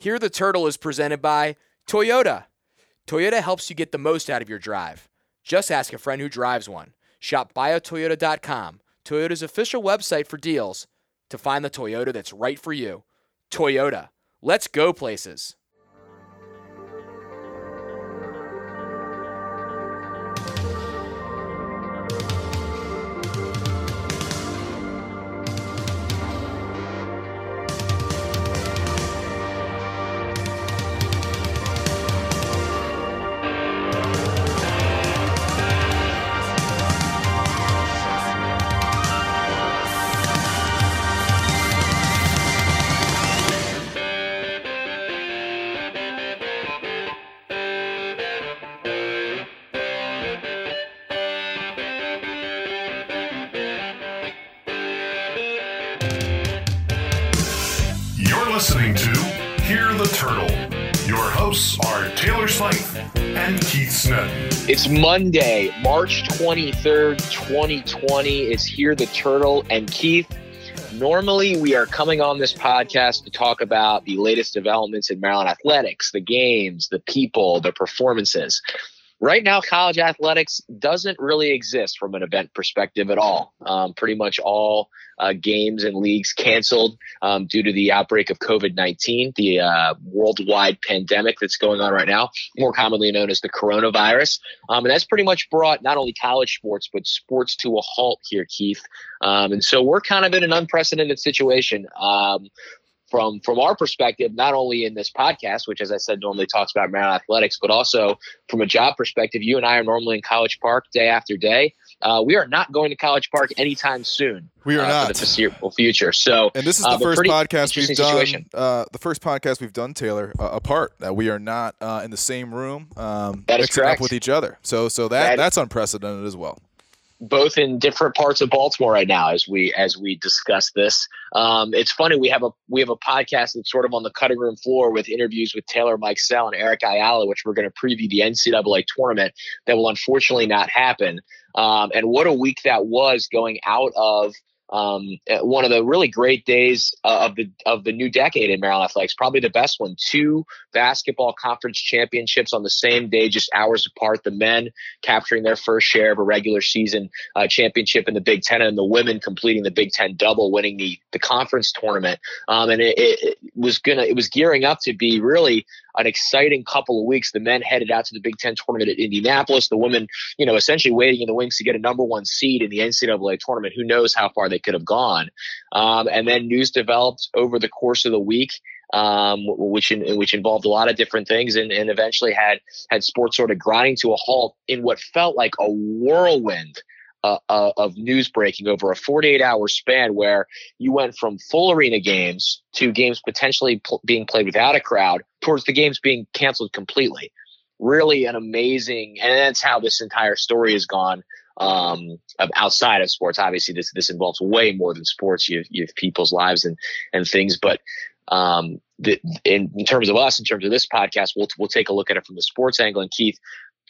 Hear the Turtle is presented by Toyota. Toyota helps you get the most out of your drive. Just ask a friend who drives one. Shop buyatoyota.com, Toyota's official website for deals, to find the Toyota that's right for you. Toyota. Let's go places. It's Monday, March 23rd, 2020. It's Hear the Turtle and Keith. Normally, we are coming on this podcast to talk about the latest developments in Maryland athletics, the games, the people, the performances. Right now, college athletics doesn't really exist from an event perspective at all. Um, pretty much all uh, games and leagues canceled um, due to the outbreak of COVID 19, the uh, worldwide pandemic that's going on right now, more commonly known as the coronavirus. Um, and that's pretty much brought not only college sports, but sports to a halt here, Keith. Um, and so we're kind of in an unprecedented situation. From from our perspective, not only in this podcast, which as I said normally talks about Maryland athletics, but also from a job perspective, you and I are normally in College Park day after day. Uh, we are not going to College Park anytime soon. We are uh, not for the foreseeable future. So, And this is uh, the first podcast we've done. Uh, the first podcast we've done, Taylor, uh, apart. That we are not uh, in the same room, um, That is mixing up with each other. So, so that, That- that's unprecedented as well. Both in different parts of Baltimore right now as we as we discuss this. Um, it's funny we have a we have a podcast that's sort of on the cutting room floor with interviews with Taylor Mikesell and Eric Ayala, which we're going to preview the NCAA tournament that will unfortunately not happen. Um, and what a week that was going out of um, uh, one of the really great days uh, of the of the new decade in Maryland athletics, probably the best one. Two basketball conference championships on the same day, just hours apart. The men capturing their first share of a regular season uh, championship in the Big Ten, and the women completing the Big Ten double, winning the the conference tournament. Um, and it, it was gonna it was gearing up to be really an exciting couple of weeks. The men headed out to the Big Ten tournament at Indianapolis. The women, you know, essentially waiting in the wings to get a number one seed in the NCAA tournament. Who knows how far they could have gone? Um, and then news developed over the course of the week. Um, which in, which involved a lot of different things, and, and eventually had had sports sort of grinding to a halt in what felt like a whirlwind uh, uh, of news breaking over a 48 hour span, where you went from full arena games to games potentially pl- being played without a crowd, towards the games being canceled completely. Really an amazing, and that's how this entire story has gone um, outside of sports. Obviously, this this involves way more than sports. You have, you have people's lives and and things, but um, the, in, in terms of us, in terms of this podcast, we'll we'll take a look at it from the sports angle. And Keith,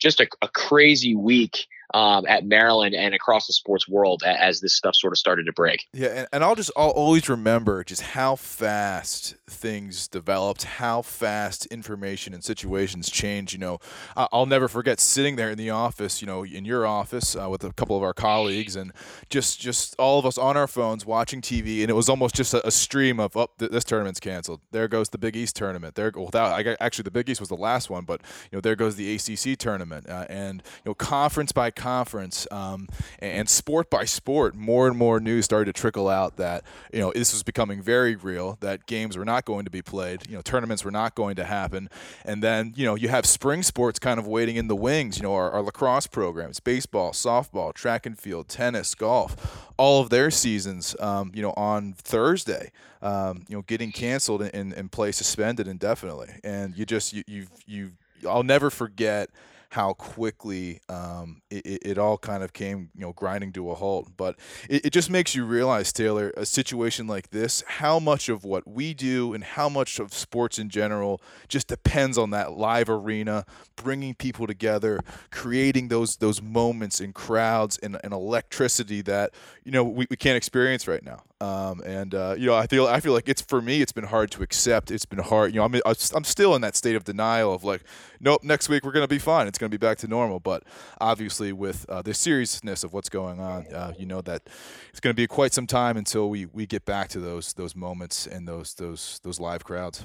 just a, a crazy week um, at Maryland and across the sports world as this stuff sort of started to break. Yeah, and, and I'll just I'll always remember just how fast things developed, how fast information and situations change. You know, I'll never forget sitting there in the office, you know, in your office uh, with a couple of our colleagues, and just just all of us on our phones watching TV, and it was almost just a, a stream of, oh, th- this tournament's canceled. There goes the Big East tournament. There, that, I actually the Big East was the last one, but you know, there goes the ACC tournament, uh, and you know, conference by conference, um, and, sport by sport, more and more news started to trickle out that you know this was becoming very real. That games were not going to be played. You know, tournaments were not going to happen. And then you know you have spring sports kind of waiting in the wings. You know, our, our lacrosse programs, baseball, softball, track and field, tennis, golf, all of their seasons. Um, you know, on Thursday. Um, you know, getting canceled and, and, play suspended indefinitely. And you just you you've you I'll never forget how quickly um, it, it, all kind of came, you know, grinding to a halt. But it, it just makes you realize, Taylor, a situation like this, how much of what we do and how much of sports in general just depends on that live arena, bringing people together, creating those those moments in crowds and, and electricity that you know we, we can't experience right now. Um, and uh, you know, I feel I feel like it's for me. It's been hard to accept. It's been hard. You know, I'm I'm still in that state of denial of like, nope, next week we're gonna be fine. It's gonna be back to normal. But obviously, with uh, the seriousness of what's going on, uh, you know that it's gonna be quite some time until we, we get back to those those moments and those those those live crowds.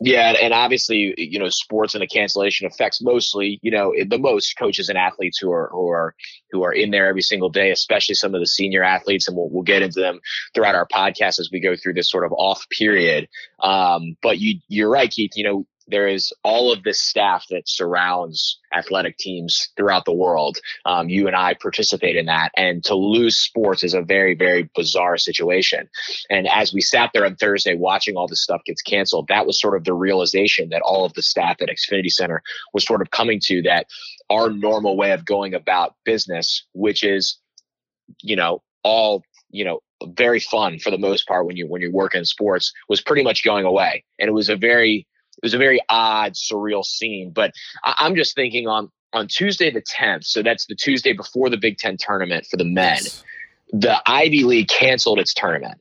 Yeah, and obviously, you know, sports and the cancellation affects mostly, you know, the most coaches and athletes who are who are who are in there every single day, especially some of the senior athletes, and we'll we'll get into them throughout our podcast as we go through this sort of off period. Um, but you you're right, Keith. You know, there is all of this staff that surrounds athletic teams throughout the world. Um, you and I participate in that, and to lose sports is a very, very bizarre situation. And as we sat there on Thursday watching all this stuff gets canceled, that was sort of the realization that all of the staff at Xfinity Center was sort of coming to that our normal way of going about business, which is, you know, all you know very fun for the most part when you when you work in sports was pretty much going away and it was a very it was a very odd, surreal scene. But I, am just thinking on on Tuesday the 10th, so that's the Tuesday before the Big Ten tournament for the men. Yes. The Ivy League canceled its tournament.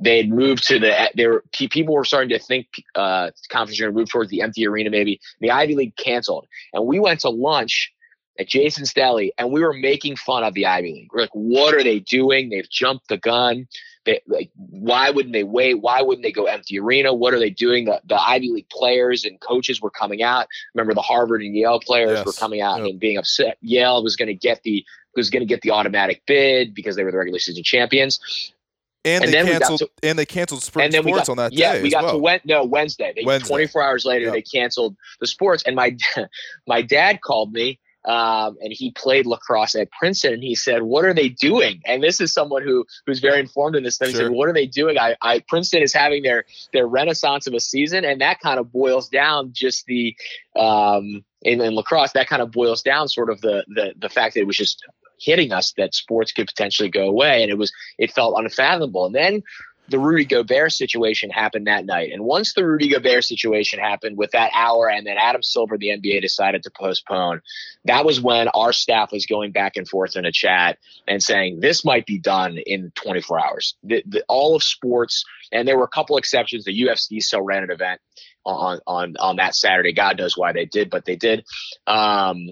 They had moved to the. There, people were starting to think uh, conference going to move towards the empty arena. Maybe the Ivy League canceled, and we went to lunch at Jason's Deli, and we were making fun of the Ivy League. We're like, "What are they doing? They've jumped the gun. They, like, why wouldn't they wait? Why wouldn't they go empty arena? What are they doing? The, the Ivy League players and coaches were coming out. Remember, the Harvard and Yale players yes. were coming out yep. and being upset. Yale was going to get the was going to get the automatic bid because they were the regular season champions. And, and, they canceled. To, and they canceled and then sports got, on that yeah, day. Yeah, we got well. to went no Wednesday. They, Wednesday. 24 hours later, yep. they canceled the sports. And my my dad called me um, and he played lacrosse at Princeton. And he said, "What are they doing?" And this is someone who who's very informed in this stuff. Sure. He said, "What are they doing?" I, I Princeton is having their their renaissance of a season, and that kind of boils down just the um, in, in lacrosse. That kind of boils down sort of the the the fact that it was just hitting us that sports could potentially go away, and it was it felt unfathomable. And then the Rudy Gobert situation happened that night. And once the Rudy Gobert situation happened with that hour and then Adam Silver, the NBA decided to postpone, that was when our staff was going back and forth in a chat and saying this might be done in 24 hours. The, the, all of sports, and there were a couple exceptions. The UFC still ran an event on on on that Saturday. God knows why they did, but they did. Um,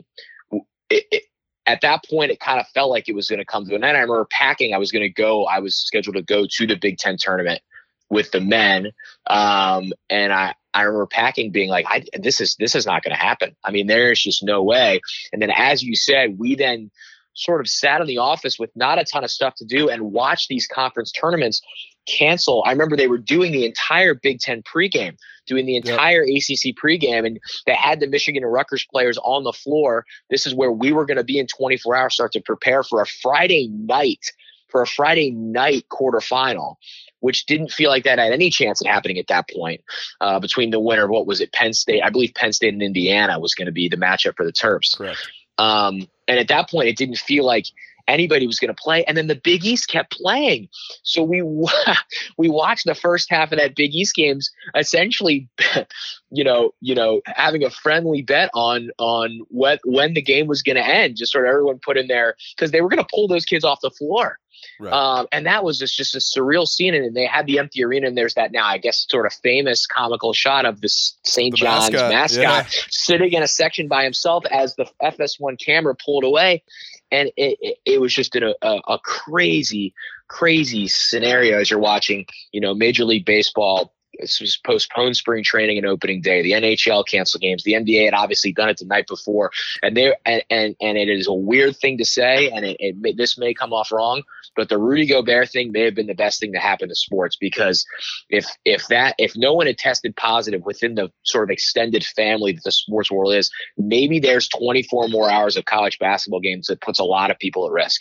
it, it, at that point, it kind of felt like it was going to come to an end. I remember packing. I was going to go. I was scheduled to go to the Big Ten tournament with the men, um, and I I remember packing, being like, I, "This is this is not going to happen." I mean, there's just no way. And then, as you said, we then sort of sat in the office with not a ton of stuff to do and watched these conference tournaments cancel. I remember they were doing the entire Big Ten pregame, doing the entire yep. ACC pregame, and they had the Michigan and Rutgers players on the floor. This is where we were going to be in 24 hours, start to prepare for a Friday night, for a Friday night quarterfinal. Which didn't feel like that had any chance of happening at that point. Uh, between the winner, what was it, Penn State? I believe Penn State and Indiana was going to be the matchup for the Terps. Correct. Um, and at that point, it didn't feel like anybody was going to play. And then the Big East kept playing. So we we watched the first half of that Big East games essentially, you know, you know, having a friendly bet on on when when the game was going to end. Just sort of everyone put in there because they were going to pull those kids off the floor. Right. Um, and that was just, just a surreal scene. And they had the empty arena, and there's that now, I guess, sort of famous comical shot of this St. John's mascot, mascot yeah. sitting in a section by himself as the FS1 camera pulled away and it, it, it was just a, a, a crazy, crazy scenario as you're watching, you know, Major League Baseball this was postponed spring training and opening day. The NHL canceled games. The NBA had obviously done it the night before, and there and and, and it is a weird thing to say, and it, it may, this may come off wrong, but the Rudy Gobert thing may have been the best thing to happen to sports because if if that if no one had tested positive within the sort of extended family that the sports world is, maybe there's 24 more hours of college basketball games that puts a lot of people at risk,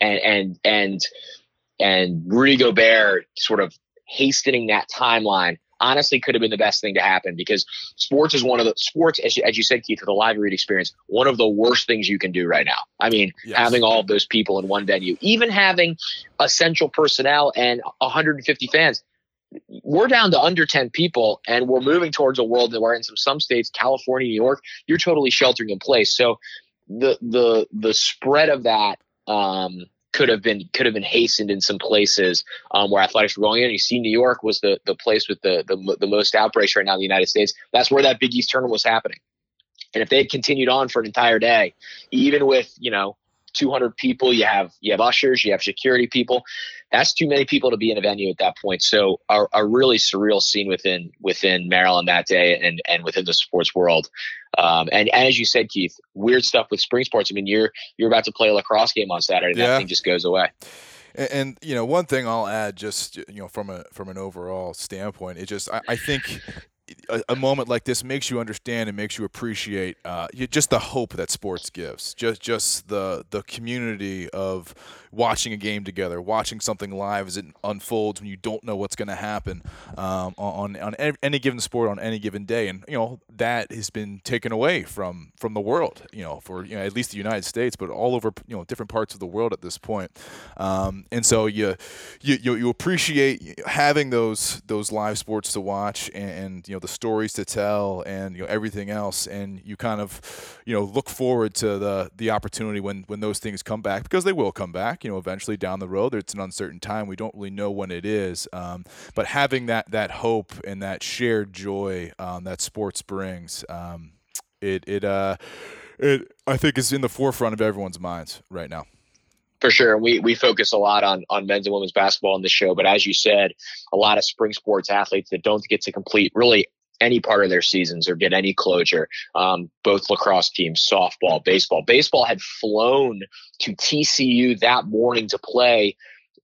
and and and and Rudy Gobert sort of hastening that timeline honestly could have been the best thing to happen because sports is one of the sports, as you, as you said, Keith, for the live read experience, one of the worst things you can do right now. I mean, yes. having all of those people in one venue, even having essential personnel and 150 fans. We're down to under 10 people, and we're moving towards a world that where in some some states, California, New York, you're totally sheltering in place. So the the the spread of that um, could have been could have been hastened in some places um, where athletics were going in. You see, New York was the the place with the, the the most outbreaks right now in the United States. That's where that Big East tournament was happening. And if they had continued on for an entire day, even with you know 200 people, you have you have ushers, you have security people. That's too many people to be in a venue at that point. So a, a really surreal scene within within Maryland that day, and and within the sports world. Um, and, and as you said, Keith, weird stuff with spring sports. I mean, you're you're about to play a lacrosse game on Saturday. And yeah. That thing just goes away. And, and, you know, one thing I'll add, just you know, from a from an overall standpoint, it just I, I think a, a, moment like this makes you understand and makes you appreciate uh, just the hope that sports gives. Just just the the community of watching a game together, watching something live as it unfolds when you don't know what's going to happen um, on on any given sport on any given day, and you know that has been taken away from from the world. You know, for you know at least the United States, but all over you know different parts of the world at this point. Um, and so you, you you appreciate having those those live sports to watch and, and you know the stories to tell and you know everything else, and you kind of you know look forward to the the opportunity when when those things come back because they will come back you know, eventually down the road. It's an uncertain time. We don't really know when it is. Um, but having that that hope and that shared joy um, that sports brings, um, it it uh, it I think is in the forefront of everyone's minds right now. For sure. And we we focus a lot on on men's and women's basketball in the show, but as you said, a lot of spring sports athletes that don't get to complete really any part of their seasons or get any closure. Um, both lacrosse teams, softball, baseball. Baseball had flown to TCU that morning to play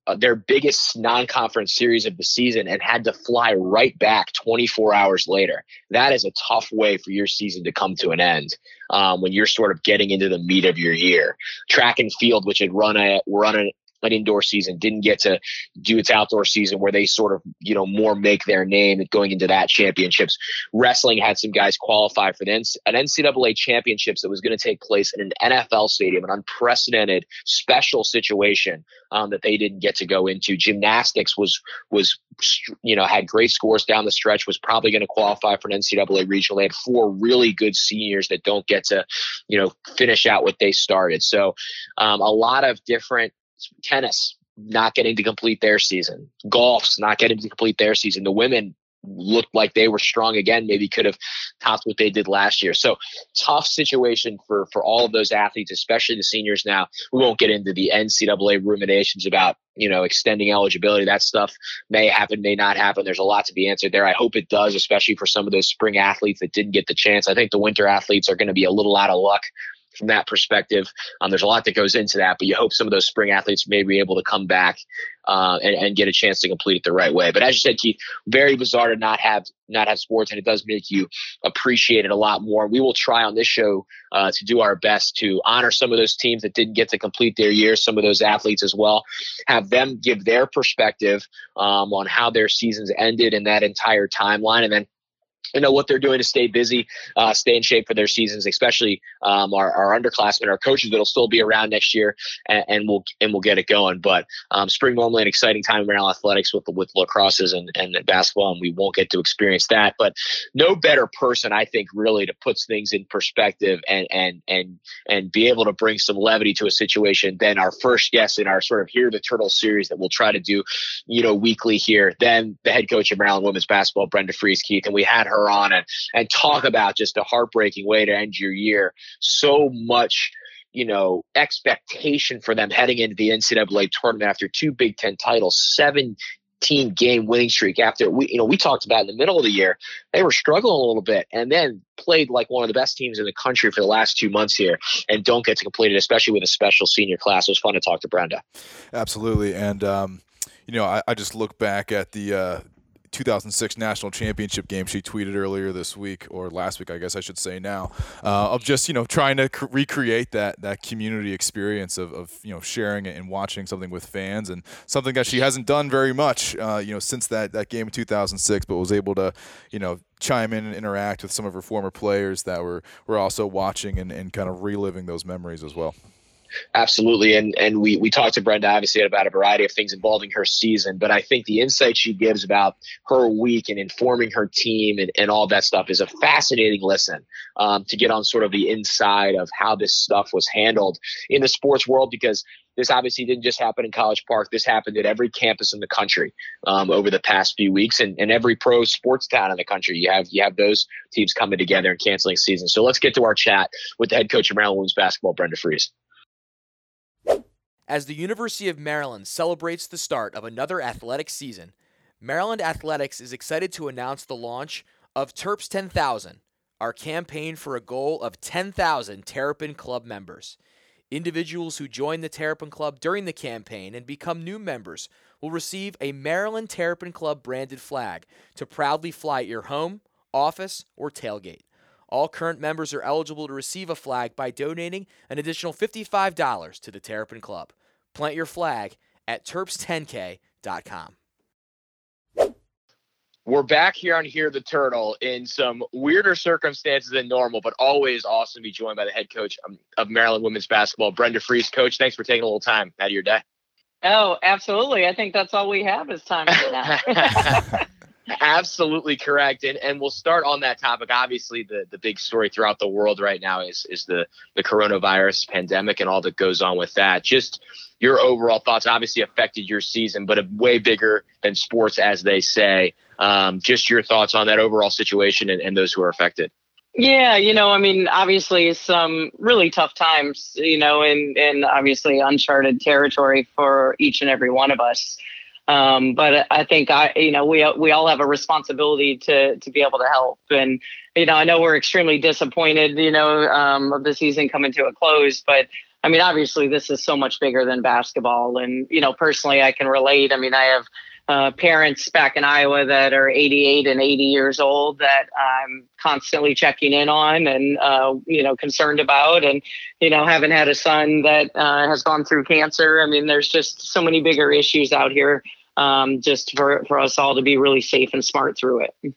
uh, their biggest non-conference series of the season and had to fly right back 24 hours later. That is a tough way for your season to come to an end um, when you're sort of getting into the meat of your year. Track and field, which had run a run a, an indoor season, didn't get to do its outdoor season where they sort of, you know, more make their name going into that championships. Wrestling had some guys qualify for an NCAA championships that was going to take place in an NFL stadium, an unprecedented special situation um, that they didn't get to go into. Gymnastics was was you know had great scores down the stretch, was probably going to qualify for an NCAA regional. They had four really good seniors that don't get to, you know, finish out what they started. So um, a lot of different tennis not getting to complete their season, golf's not getting to complete their season. The women looked like they were strong again, maybe could have topped what they did last year. So tough situation for for all of those athletes, especially the seniors now. We won't get into the NCAA ruminations about, you know, extending eligibility. That stuff may happen, may not happen. There's a lot to be answered there. I hope it does, especially for some of those spring athletes that didn't get the chance. I think the winter athletes are going to be a little out of luck from that perspective. Um, there's a lot that goes into that, but you hope some of those spring athletes may be able to come back uh, and, and, get a chance to complete it the right way. But as you said, Keith, very bizarre to not have not have sports, and it does make you appreciate it a lot more. We will try on this show uh, to do our best to honor some of those teams that didn't get to complete their year, some of those athletes as well, have them give their perspective um, on how their seasons ended in that entire timeline, and then you know what they're doing to stay busy, uh, stay in shape for their seasons, especially um, our, our underclassmen, our coaches that'll still be around next year, and, and we'll and we'll get it going. But um, spring normally an exciting time Maryland athletics with with lacrosses and, and basketball, and we won't get to experience that. But no better person, I think, really to put things in perspective and and and and be able to bring some levity to a situation than our first guest in our sort of here the turtle series that we'll try to do, you know, weekly here. Then the head coach of Maryland women's basketball, Brenda Frese Keith, and we had her on and, and talk about just a heartbreaking way to end your year. So much you know, expectation for them heading into the NCAA tournament after two Big Ten titles, 17 game winning streak after we, you know, we talked about in the middle of the year, they were struggling a little bit and then played like one of the best teams in the country for the last two months here and don't get to complete it, especially with a special senior class. It was fun to talk to Brenda. Absolutely. And, um, you know, I, I, just look back at the uh, 2006 national championship game she tweeted earlier this week or last week, I guess I should say now, uh, of just you know trying to recreate that that community experience of, of you know sharing it and watching something with fans and something that she hasn't done very much uh, you know since that that game in 2006, but was able to you know chime in and interact with some of her former players that were were also watching and, and kind of reliving those memories as well. Absolutely. And and we we talked to Brenda obviously about a variety of things involving her season, but I think the insight she gives about her week and informing her team and, and all that stuff is a fascinating listen um, to get on sort of the inside of how this stuff was handled in the sports world because this obviously didn't just happen in College Park. This happened at every campus in the country um, over the past few weeks, and, and every pro sports town in the country. You have you have those teams coming together and canceling season. So let's get to our chat with the head coach of Maryland women's basketball, Brenda Frese. As the University of Maryland celebrates the start of another athletic season, Maryland Athletics is excited to announce the launch of Terps 10,000, our campaign for a goal of 10,000 Terrapin Club members. Individuals who join the Terrapin Club during the campaign and become new members will receive a Maryland Terrapin Club branded flag to proudly fly at your home, office, or tailgate. All current members are eligible to receive a flag by donating an additional $55 to the Terrapin Club. Plant your flag at terps10k.com. We're back here on Hear the Turtle in some weirder circumstances than normal, but always awesome to be joined by the head coach of Maryland women's basketball, Brenda Frese. Coach, thanks for taking a little time out of your day. Oh, absolutely. I think that's all we have is time Absolutely correct. And and we'll start on that topic. Obviously, the, the big story throughout the world right now is is the the coronavirus pandemic and all that goes on with that. Just your overall thoughts obviously affected your season, but a way bigger than sports, as they say. Um, just your thoughts on that overall situation and, and those who are affected. Yeah, you know, I mean, obviously some really tough times, you know, and and obviously uncharted territory for each and every one of us. Um, but I think I, you know, we we all have a responsibility to to be able to help. And you know, I know we're extremely disappointed, you know, um, of the season coming to a close. But I mean, obviously, this is so much bigger than basketball. And you know, personally, I can relate. I mean, I have uh, parents back in Iowa that are 88 and 80 years old that I'm constantly checking in on and uh, you know concerned about, and you know haven't had a son that uh, has gone through cancer. I mean, there's just so many bigger issues out here. Um, just for for us all to be really safe and smart through it.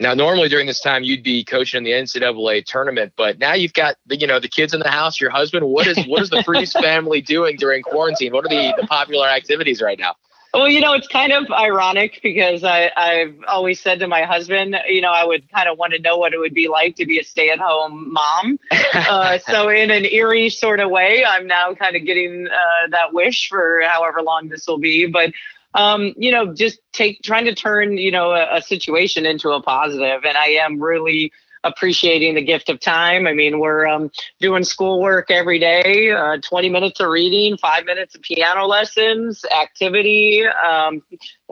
Now, normally during this time, you'd be coaching in the NCAA tournament, but now you've got the, you know, the kids in the house, your husband. What is what is the Frese family doing during quarantine? What are the, the popular activities right now? Well, you know, it's kind of ironic because I, I've always said to my husband, you know, I would kind of want to know what it would be like to be a stay at home mom. uh, so, in an eerie sort of way, I'm now kind of getting uh, that wish for however long this will be. But, um, you know, just take trying to turn, you know, a, a situation into a positive. And I am really appreciating the gift of time. I mean, we're um, doing schoolwork every day, uh, 20 minutes of reading, five minutes of piano lessons, activity, um,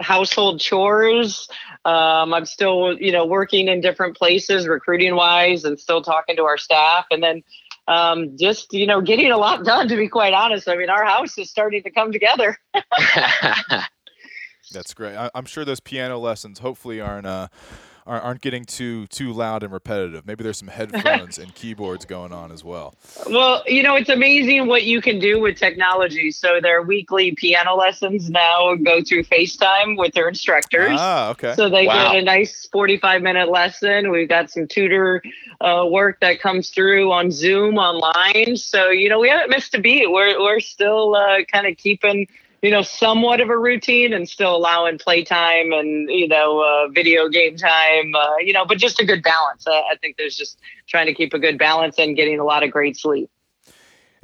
household chores. Um, I'm still, you know, working in different places, recruiting wise, and still talking to our staff. And then um, just, you know, getting a lot done, to be quite honest. I mean, our house is starting to come together. That's great. I, am sure those piano lessons hopefully aren't. Uh, aren't getting too too loud and repetitive. Maybe there's some headphones and keyboards going on as well. Well, you know, it's amazing what you can do with technology. So their weekly piano lessons now go through FaceTime with their instructors. Ah, okay. So they wow. get a nice 45 minute lesson. We've got some tutor uh, work that comes through on Zoom online. So you know, we haven't missed a beat. We're we're still uh, kind of keeping you know, somewhat of a routine and still allowing playtime and, you know, uh, video game time, uh, you know, but just a good balance. Uh, I think there's just trying to keep a good balance and getting a lot of great sleep.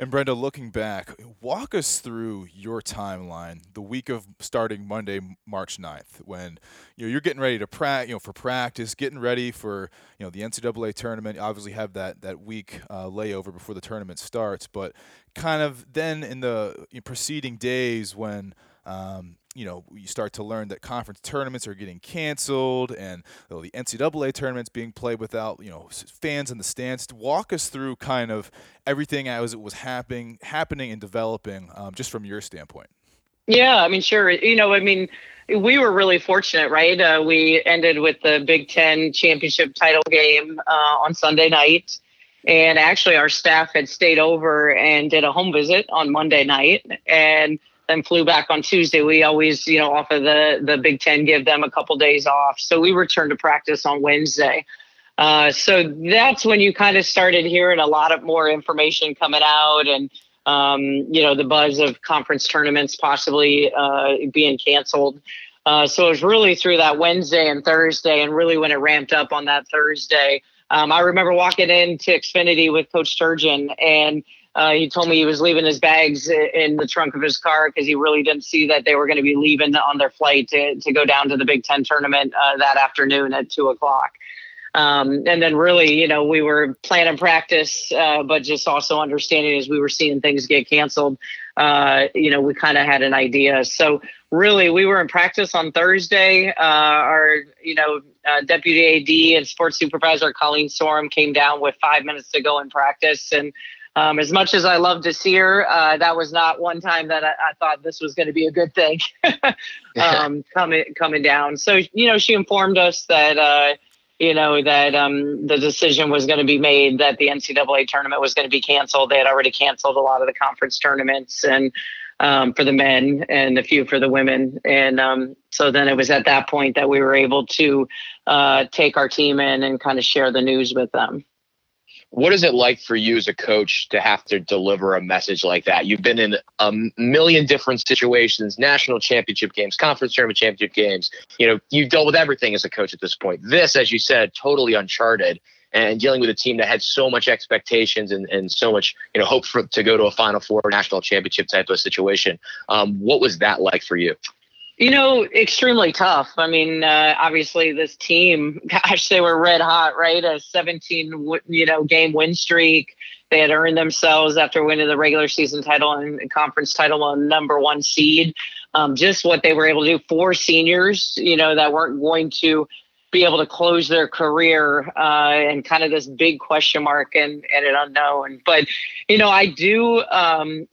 And Brenda, looking back, walk us through your timeline, the week of starting Monday, March 9th, when you know you're getting ready to practice, you know, for practice, getting ready for you know the NCAA tournament. You obviously, have that that week uh, layover before the tournament starts, but kind of then in the preceding days when um, you know, you start to learn that conference tournaments are getting canceled and you know, the NCAA tournaments being played without, you know, fans in the stands. Walk us through kind of everything as it was happening, happening and developing, um, just from your standpoint. Yeah, I mean, sure. You know, I mean, we were really fortunate, right? Uh, we ended with the Big Ten championship title game uh, on Sunday night. And actually, our staff had stayed over and did a home visit on Monday night. And then flew back on Tuesday. We always, you know, off of the the Big Ten, give them a couple days off. So we returned to practice on Wednesday. Uh, so that's when you kind of started hearing a lot of more information coming out, and um, you know, the buzz of conference tournaments possibly uh, being canceled. Uh, so it was really through that Wednesday and Thursday, and really when it ramped up on that Thursday. Um, I remember walking into Xfinity with Coach Sturgeon, and Uh, he told me he was leaving his bags in the trunk of his car because he really didn't see that they were going to be leaving on their flight to, to go down to the Big Ten tournament uh, that afternoon at two o'clock. Um, and then really, you know, we were planning practice, uh, but just also understanding as we were seeing things get canceled, uh, you know, we kind of had an idea. So really, we were in practice on Thursday. Uh, our, you know, uh, deputy AD and sports supervisor Colleen Sorem came down with five minutes to go in practice. And um, as much as I love to see her, uh, that was not one time that I, I thought this was going to be a good thing um, coming coming down. So you know, she informed us that uh, you know, that um, the decision was going to be made that the NCAA tournament was going to be canceled. They had already canceled a lot of the conference tournaments and um, for the men and a few for the women. And um, so then it was at that point that we were able to uh, take our team in and kind of share the news with them what is it like for you as a coach to have to deliver a message like that? You've been in a million different situations, national championship games, conference tournament championship games. You know, you've dealt with everything as a coach at this point. This, as you said, totally uncharted and dealing with a team that had so much expectations and, and so much, you know, hope for to go to a final four national championship type of situation. Um, what was that like for you? You know, extremely tough. I mean, uh, obviously, this team, gosh, they were red hot, right? A 17, you know, game win streak. They had earned themselves after winning the regular season title and conference title on number one seed. Um, just what they were able to do for seniors, you know, that weren't going to be able to close their career uh, and kind of this big question mark and, and an unknown. But, you know, I do um,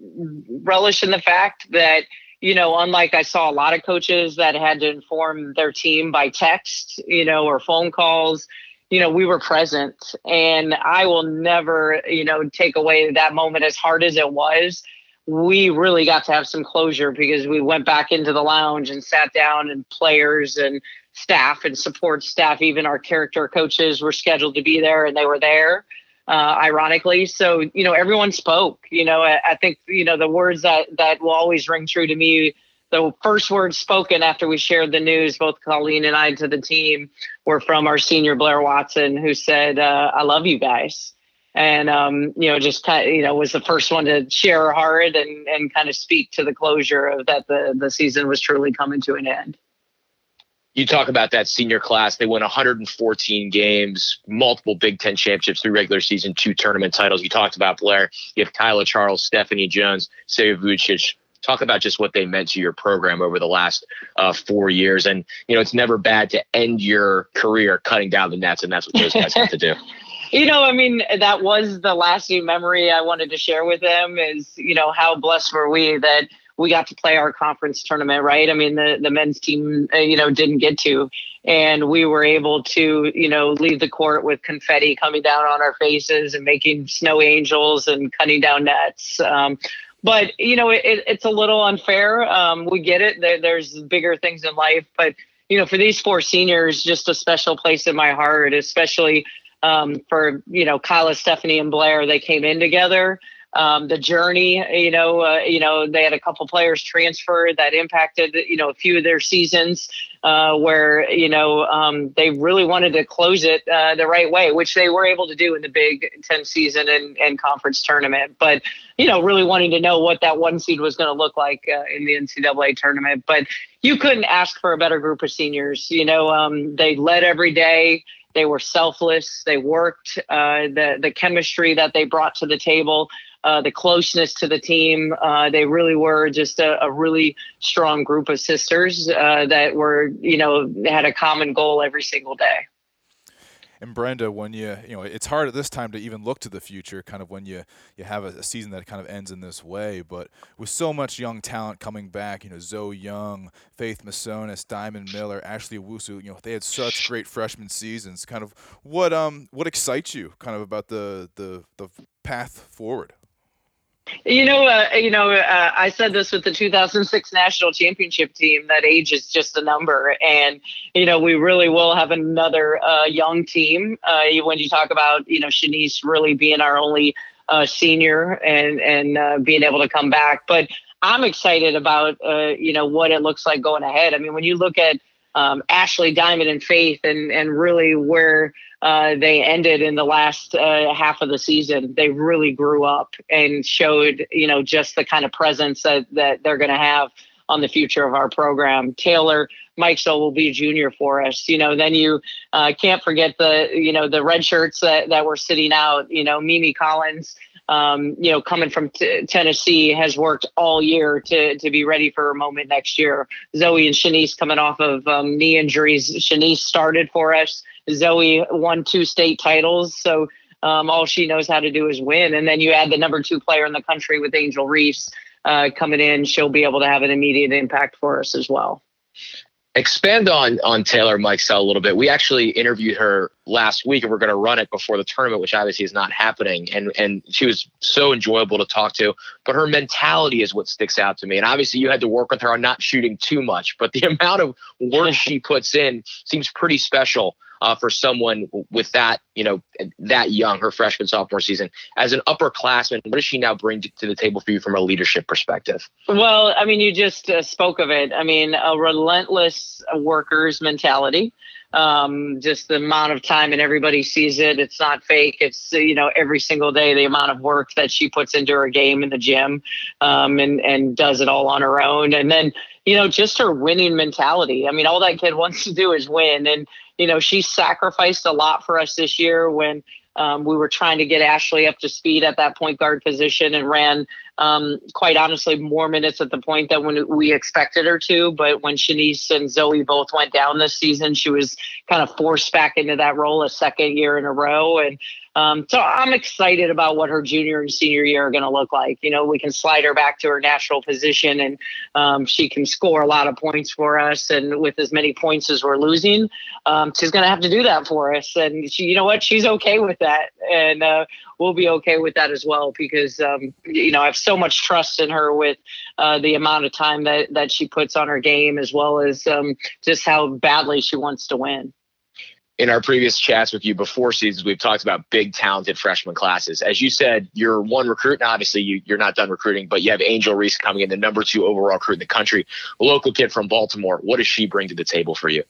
relish in the fact that you know, unlike I saw a lot of coaches that had to inform their team by text, you know, or phone calls, you know, we were present. And I will never, you know, take away that moment as hard as it was. We really got to have some closure because we went back into the lounge and sat down, and players and staff and support staff, even our character coaches, were scheduled to be there and they were there uh, ironically. So, you know, everyone spoke. You know, I, I, think, you know, the words that, that will always ring true to me, the first words spoken after we shared the news, both Colleen and I to the team, were from our senior Blair Watson, who said, uh, I love you guys. And, um, you know, just kind of, you know, was the first one to share her heart and, and kind of speak to the closure of that the, the season was truly coming to an end you talk about that senior class. They won 114 games, multiple Big Ten championships, three regular season, two tournament titles. You talked about Blair. You have Kaila Charles, Stephanie Jones, Sara Vujacic. Talk about just what they meant to your program over the last uh, four years. And, you know, it's never bad to end your career cutting down the nets, and that's what those guys have to do. You know, I mean, that was the lasting memory I wanted to share with them is, you know, how blessed were we that we got to play our conference tournament, right? I mean, the, the men's team, uh, you know, didn't get to. And we were able to, you know, leave the court with confetti coming down on our faces and making snow angels and cutting down nets. Um, but, you know, it, it's a little unfair. Um, we get it. There, there's bigger things in life. But, you know, for these four seniors, just a special place in my heart, especially um, for, you know, Kaila, Stephanie, and Blair. They came in together um, the journey. You know, uh, you know they had a couple players transfer that impacted you know a few of their seasons uh, where you know um, they really wanted to close it uh, the right way, which they were able to do in the Big Ten season and, and conference tournament. But you know, really wanting to know what that one seed was going to look like uh, in the NCAA tournament. But you couldn't ask for a better group of seniors. You know, um, they led every day. They were selfless. They worked. Uh, the the chemistry that they brought to the table uh, the closeness to the team. Uh, they really were just a, a, really strong group of sisters uh, that were, you know, had a common goal every single day. And Brenda, when you you know, it's hard at this time to even look to the future, kind of when you you have a, a, season that kind of ends in this way. But with so much young talent coming back, you know, Zoe Young, Faith Masonis, Diamond Miller, Ashley Owusu, you know, they had such great freshman seasons. Kind of what um what excites you, kind of about the the the path forward. You know, uh, you know, uh, I said this with the 2006 national championship team that age is just a number, and you know, we really will have another uh, young team. Uh, when you talk about, you know, Channise really being our only uh, senior and and uh, being able to come back, but I'm excited about, you know, what it looks like going ahead. I mean, when you look at um, Ashley Diamond and Faith, and and really where uh, they ended in the last uh, half of the season. They really grew up and showed, you know, just the kind of presence that, that they're going to have on the future of our program. Taylor Mike, Mikesell will be a junior for us. You know, then you uh, can't forget the, you know, the red shirts that, that were sitting out, you know, Mimi Collins, um, you know, coming from t- Tennessee has worked all year to, to be ready for a moment next year. Zoe and Channise coming off of um, knee injuries. Channise started for us. Zoe won two state titles. So um, all she knows how to do is win. And then you add the number two player in the country with Angel Reese uh, coming in. She'll be able to have an immediate impact for us as well expand on on Taylor Mikesell a little bit. We actually interviewed her last week, and we're going to run it before the tournament, which obviously is not happening. And and she was so enjoyable to talk to. But her mentality is what sticks out to me. And obviously, you had to work with her on not shooting too much, but the amount of work she puts in seems pretty special uh, for someone with that, you know, that young, her freshman sophomore season. As an upperclassman, what does she now bring to, the table for you from a leadership perspective? Well, I mean, you just uh, spoke of it. I mean, a relentless workers mentality. Um, just the amount of time and everybody sees it. It's not fake. It's you know every single day the amount of work that she puts into her game in the gym, um, and and does it all on her own. And then you know just her winning mentality. I mean, all that kid wants to do is win, and you know, she sacrificed a lot for us this year when um, we were trying to get Ashley up to speed at that point guard position and ran, um, quite honestly, more minutes at the point than when we expected her to. But when Channise and Zoe both went down this season, she was kind of forced back into that role a second year in a row. And um, so I'm excited about what her junior and senior year are going to look like. You know, we can slide her back to her natural position and um, she can score a lot of points for us. And with as many points as we're losing, um, she's going to have to do that for us. And she, you know what? She's okay with that. And uh, we'll be okay with that as well because, um, you know, I have so much trust in her with uh, the amount of time that, that she puts on her game as well as um, just how badly she wants to win in our previous chats with you before seasons, we've talked about big, talented freshman classes. As you said, you're one recruit, and obviously you, are not done recruiting, but you have Angel Reese coming in, the number two overall recruit in the country, a local kid from Baltimore. What does she bring to the table for you?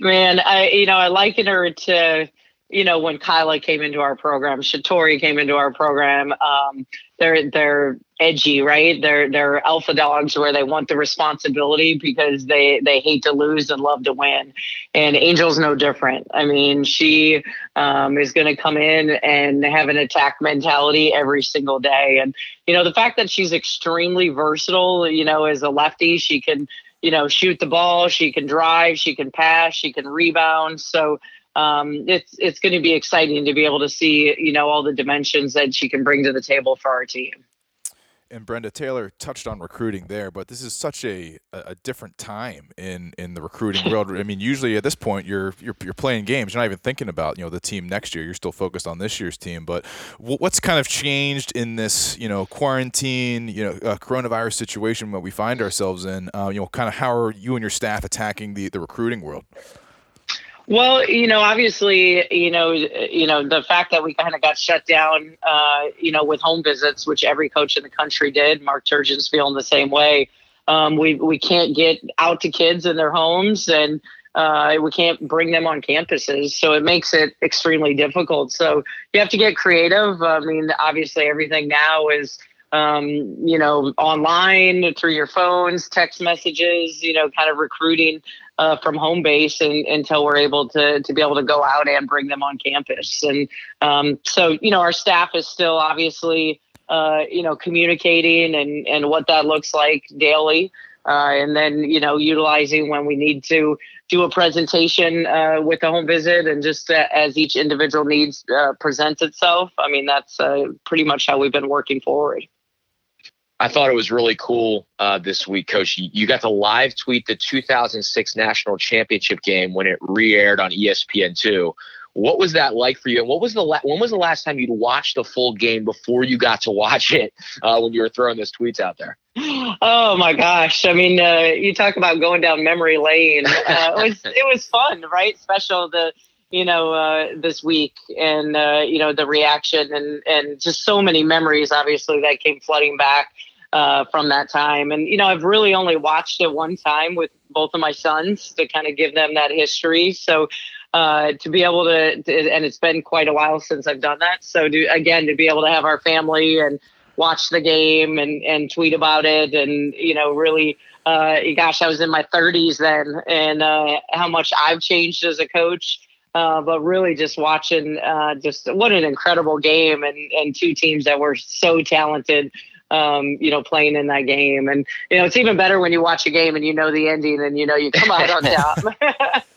Man, I you know I liken her to you know when Kaila came into our program, Shatori came into our program. Um, they're they're edgy, right? They're they're alpha dogs where they want the responsibility because they they hate to lose and love to win. And Angel's no different. I mean, she um, is going to come in and have an attack mentality every single day. And you know, the fact that she's extremely versatile, you know, as a lefty, she can you know shoot the ball, she can drive, she can pass, she can rebound. So um, it's it's going to be exciting to be able to see you know all the dimensions that she can bring to the table for our team. And Brenda Taylor touched on recruiting there, but this is such a, a different time in, in the recruiting world. I mean, usually at this point you're, you're you're playing games. You're not even thinking about you know the team next year. You're still focused on this year's team. But what's kind of changed in this you know quarantine you know uh, coronavirus situation that we find ourselves in? Uh, you know, kind of how are you and your staff attacking the the recruiting world? Well, you know, obviously, you know, you know, the fact that we kind of got shut down, uh, you know, with home visits, which every coach in the country did. Mark Turgeon's feeling the same way. Um, we we can't get out to kids in their homes, and uh, we can't bring them on campuses, so it makes it extremely difficult. So you have to get creative. I mean, obviously, everything now is. Um, you know, online through your phones, text messages, you know, kind of recruiting uh, from home base and, until we're able to to be able to go out and bring them on campus. And um, so, you know, our staff is still obviously, uh, you know, communicating and and what that looks like daily. Uh, and then you know utilizing when we need to do a presentation uh, with a home visit and just uh, as each individual needs uh, presents itself i mean that's uh, pretty much how we've been working forward I thought it was really cool uh, this week, Coach. You got to live tweet the 2006 national championship game when it re-aired on ESPN2. What was that like for you? And what was the la- when was the last time you'd watched the full game before you got to watch it uh, when you were throwing those tweets out there? Oh my gosh! I mean, uh, you talk about going down memory lane. Uh, it was it was fun, right? Special the you know uh, this week and uh, you know the reaction and and just so many memories obviously that came flooding back uh, from that time and you know i've really only watched it one time with both of my sons to kind of give them that history so uh, to be able to, to, and it's been quite a while since I've done that. So to again to be able to have our family and watch the game and and tweet about it, and you know really. Uh, gosh, I was in my 30s then, and uh, how much I've changed as a coach. Uh, but really just watching uh, just what an incredible game and, and two teams that were so talented um, you know, playing in that game. And, you know, it's even better when you watch a game and you know the ending and you know you come out on top.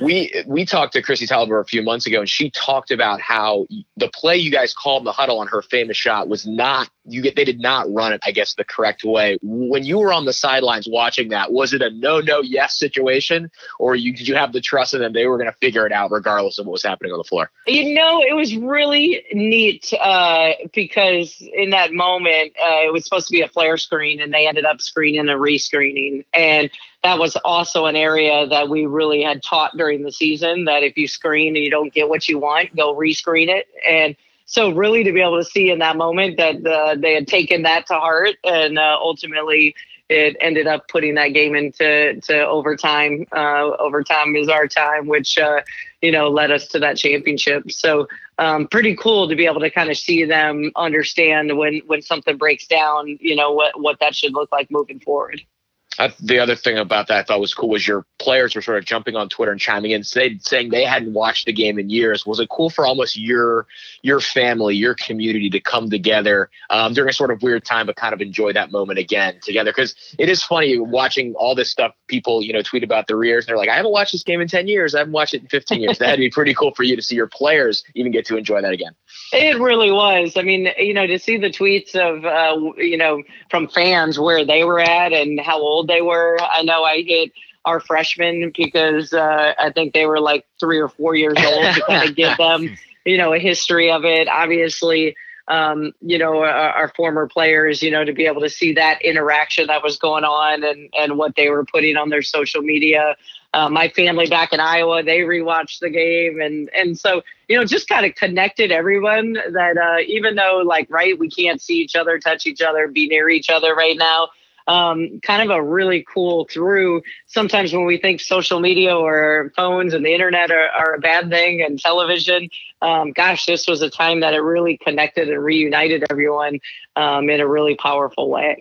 we we talked to Kristi Toliver a few months ago, and she talked about how the play you guys called the huddle on her famous shot was not you get they did not run it, I guess, the correct way. When you were on the sidelines watching that, was it a no no yes situation, or you did you have the trust in them they were going to figure it out regardless of what was happening on the floor? You know, it was really neat uh, because in that moment uh, it was supposed to be a flare screen, and they ended up screening and rescreening, and that was also an area that we really had taught during the season that if you screen and you don't get what you want, go rescreen it. And so, really, to be able to see in that moment that uh, they had taken that to heart and uh, ultimately it ended up putting that game into to overtime. Uh, overtime is our time, which uh, you know led us to that championship. So um, pretty cool to be able to kind of see them understand when when something breaks down. You know what what that should look like moving forward the other thing about that I thought was cool was your players were sort of jumping on Twitter and chiming in, say, saying they hadn't watched the game in years. Was it cool for almost your your family, your community to come together um, during a sort of weird time, but kind of enjoy that moment again together? Because it is funny watching all this stuff. People, you know, tweet about their years. And they're like, I haven't watched this game in ten years. I haven't watched it in fifteen years. That'd be pretty cool for you to see your players even get to enjoy that again. It really was. I mean, you know, to see the tweets of, uh, you know, from fans where they were at and how old they were. I know I hit our freshmen because uh, I think they were like three or four years old to kind of give them, you know, a history of it. Obviously, um, you know, our, our, former players, you know, to be able to see that interaction that was going on and, and what they were putting on their social media. Uh, my family back in Iowa, they rewatched the game. And, and so, you know, just kind of connected everyone that uh, even though, like, right, we can't see each other, touch each other, be near each other right now, um, kind of a really cool through. Sometimes when we think social media or phones and the internet are, are a bad thing and television, um, gosh, this was a time that it really connected and reunited everyone um, in a really powerful way.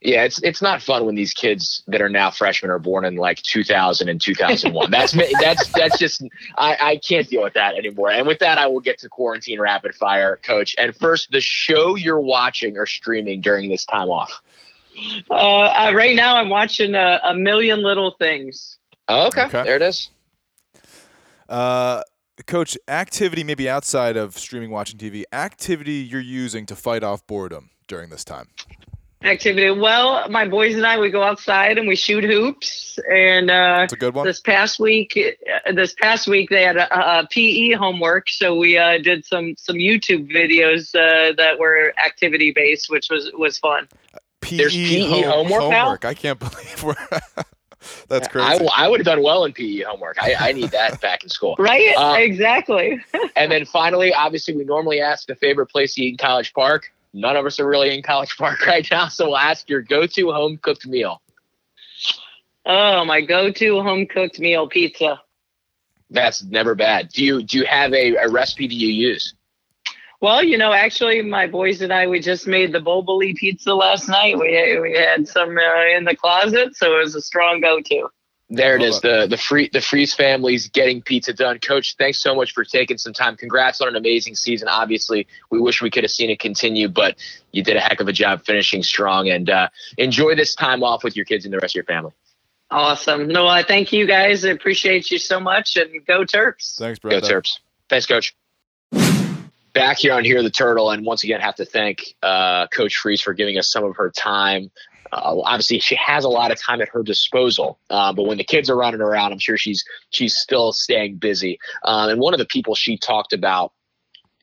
Yeah, it's it's not fun when these kids that are now freshmen are born in like 2000 and 2001. That's that's that's just I, I can't deal with that anymore. And with that, I will get to quarantine rapid fire, coach. And first, the show you're watching or streaming during this time off. Uh, uh, right now, I'm watching a, a million little things. Oh, okay. okay, there it is. Uh, Coach, activity maybe outside of streaming, watching TV, activity you're using to fight off boredom during this time activity. Well, my boys and I we go outside and we shoot hoops. And uh, That's a good one. This past week, uh, this past week they had a, a PE homework, so we uh, did some some YouTube videos uh, that were activity based, which was was fun. PE, There's PE home, homework, homework. I can't believe we're. That's crazy. I, I would have done well in PE homework. I, I need that back in school. Right? Um, exactly. and then finally, obviously, we normally ask the favorite place to eat in College Park none of us are really in College Park right now, so we'll ask your go-to home cooked meal. Oh, my go-to home cooked meal, pizza. That's never bad. Do you do you have a, a recipe that you use? Well, you know, actually, my boys and I we just made the Boboli pizza last night. We we had some uh, in the closet, so it was a strong go-to. There it is. The the free the Frese family's getting pizza done. Coach, thanks so much for taking some time. Congrats on an amazing season. Obviously, we wish we could have seen it continue, but you did a heck of a job finishing strong. And uh, enjoy this time off with your kids and the rest of your family. Awesome. No, I thank you guys. I appreciate you so much. And go Terps. Thanks, brother. Go Terps. Thanks, Coach. Back here on Hear the Turtle, and once again, have to thank uh, Coach Frese for giving us some of her time. Uh, obviously she has a lot of time at her disposal uh, but when the kids are running around i'm sure she's she's still staying busy. Um, and one of the people she talked about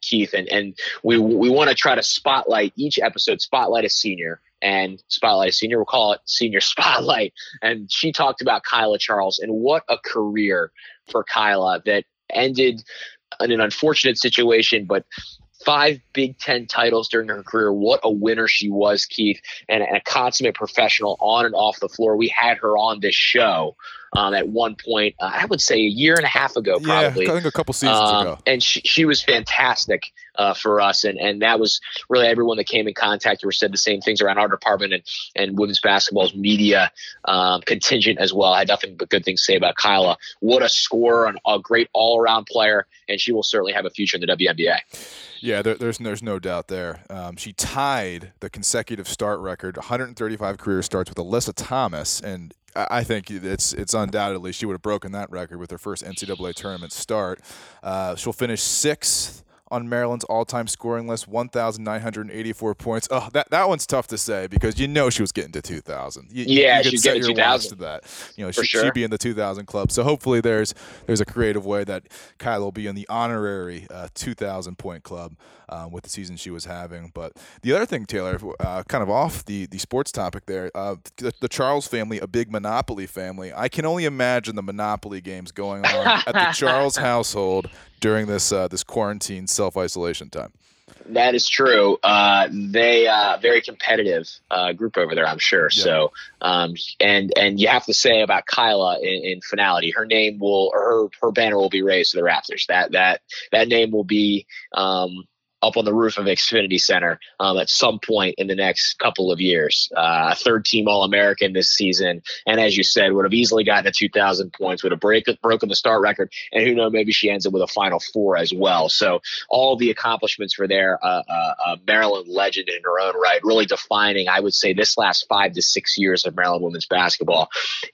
keith and and we we want to try to spotlight each episode spotlight a senior and spotlight a senior we'll call it senior spotlight. And she talked about Kaila Charles and what a career for Kaila that ended in an unfortunate situation but five Big Ten titles during her career. What a winner she was, Keith, and, and, a consummate professional on and off the floor. We had her on this show um, at one point. Uh, I would say a year and a half ago, probably. Yeah, I think a couple seasons Um, ago. and she, she was fantastic uh, for us, and and that was really everyone that came in contact her said the same things around our department and and women's basketball's media um, contingent as well. I had nothing but good things to say about Kaila. What a scorer and a great all around player, and she will certainly have a future in the WNBA. Yeah, there, there's there's no doubt there. Um, she tied the consecutive start record, 135 career starts with Alyssa Thomas, and I think it's it's undoubtedly she would have broken that record with her first NCAA tournament start. Uh, she'll finish sixth on Maryland's all-time scoring list, 1,984 points. Oh, that that one's tough to say because you know she was getting to 2,000. You, Yeah, you could she's set getting your 2,000. to that. You know, she, sure. she'd be in the 2,000 club. So hopefully there's there's a creative way that Kaila will be in the honorary uh, 2,000 point club um, with the season she was having. But the other thing, Taylor, uh, kind of off the, the sports topic there, uh, the, the Charles family, a big Monopoly family. I can only imagine the Monopoly games going on at the Charles household during this uh, this quarantine self isolation time. That is true. Uh, they uh, very competitive uh, group over there, I'm sure. Yeah. So, um, and and you have to say about Kaila in, in finality, her name will or her her banner will be raised to the Raptors. That that that name will be um, up on the roof of Xfinity Center um, at some point in the next couple of years. Uh, a third team All American this season, and as you said, would have easily gotten to 2,000 points, would have break, broken the start record, and who knows, maybe she ends up with a Final Four as well. So all the accomplishments for there, uh, uh, a Maryland legend in her own right, really defining, I would say, this last five to six years of Maryland women's basketball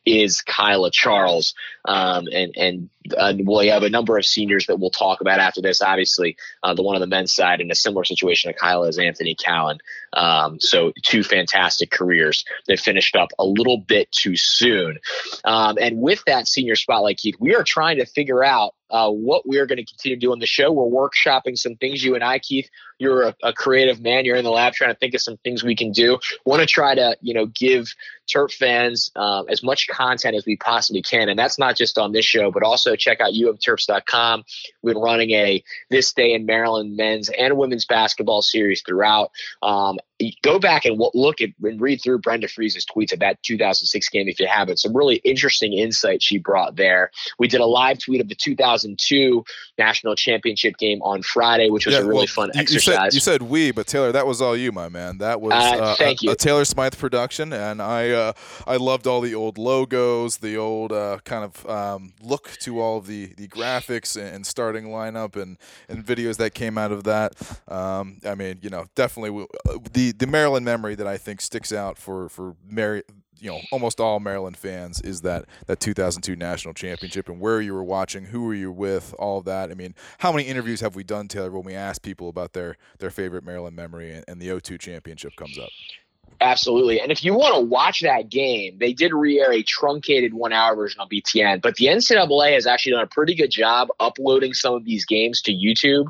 is Kaila Charles. Um, and and uh, we have a number of seniors that we'll talk about after this. Obviously, uh, the one on the men's side in a similar situation to Kaila is Anthony Cowan. Um, so two fantastic careers that finished up a little bit too soon. Um, and with that senior spotlight, Keith, we are trying to figure out uh, what we're going to continue to do on the show. We're workshopping some things. You and I, Keith, you're a, a creative man. You're in the lab trying to think of some things we can do. Want to try to, you know, give Terp fans um, as much content as we possibly can, and that's not just on this show, but also check out umterps.com. We've been running a This Day in Maryland men's and women's basketball series throughout. Um, go back and look at and read through Brenda Frese's tweets of that 2006 game if you haven't. Some really interesting insight she brought there. We did a live tweet of the 2002 national championship game on Friday, which was a really well, fun you, you exercise. said, you said we, but Taylor, that was all you, my man. That was Uh, uh, thank a, you. a Taylor Smythe production, and I uh, I loved all the old logos, the old uh, kind of um, look to all of the, the graphics and, and starting lineup and, and videos that came out of that. Um, I mean, you know, definitely w- uh, the Maryland memory that I think sticks out for for Mary. You know, almost all Maryland fans is that that 2002 national championship and where you were watching, who were you with, all of that. I mean, how many interviews have we done, Taylor, when we ask people about their their favorite Maryland memory and, and the 02 championship comes up? Absolutely. And if you want to watch that game, they did re-air a truncated one-hour version on BTN, but the NCAA has actually done a pretty good job uploading some of these games to YouTube,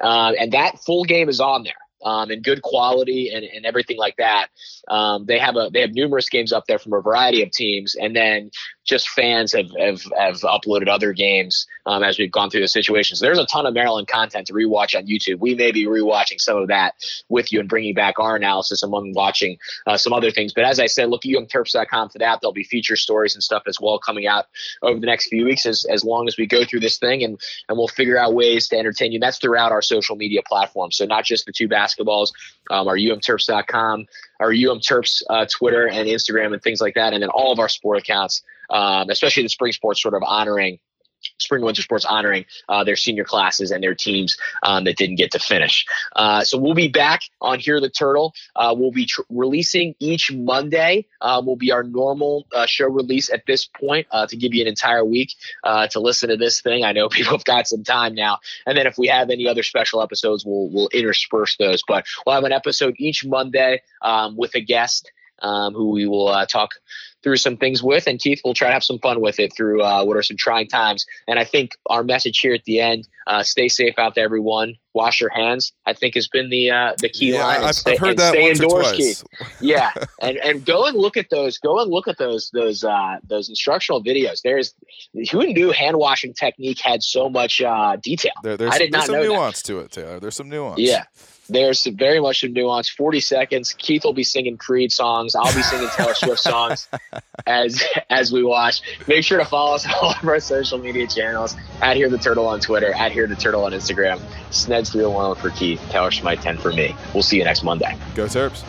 uh, and that full game is on there. Um, and good quality and, and everything like that. Um, they have a they have numerous games up there from a variety of teams, and then just fans have have, have uploaded other games um, as we've gone through the situations. There's a ton of Maryland content to rewatch on YouTube. We may be rewatching some of that with you and bringing back our analysis among watching uh, some other things. But as I said, look at umterps.com for that. There'll be feature stories and stuff as well coming out over the next few weeks as, as long as we go through this thing and, and we'll figure out ways to entertain you. That's throughout our social media platforms. So not just the two basketballs, um, our umterps.com, our umterps uh, Twitter and Instagram and things like that. And then all of our sport accounts, um, especially the spring sports sort of honoring spring winter sports honoring uh, their senior classes and their teams um, that didn't get to finish. Uh, so we'll be back on Hear the Turtle. Uh, we'll be tr- releasing each Monday. Um, will be our normal uh, show release at this point uh, to give you an entire week uh, to listen to this thing. I know people have got some time now, and then if we have any other special episodes, we'll we'll intersperse those. But we'll have an episode each Monday um, with a guest um, who we will uh, talk through some things with, and Keith will try to have some fun with it through uh, what are some trying times. And I think our message here at the end: uh, stay safe out there, everyone. Wash your hands. I think has been the uh, the key yeah, line. I've, stay, I've heard that stay once or indoors, twice. Keith. Yeah, and and go and look at those. Go and look at those those uh, those instructional videos. There's who knew hand washing technique had so much uh, detail. There, there's I did there's not some know that. nuance to it, Taylor. There's some nuance. Yeah. There's very much some nuance. 40 seconds. Keith will be singing Creed songs. I'll be singing Taylor Swift songs. as as we watch. Make sure to follow us on all of our social media channels. At hear the turtle on Twitter. At hear the turtle on Instagram. Sneds three hundred one for Keith. Taylor Schmite ten for me. We'll see you next Monday. Go Terps.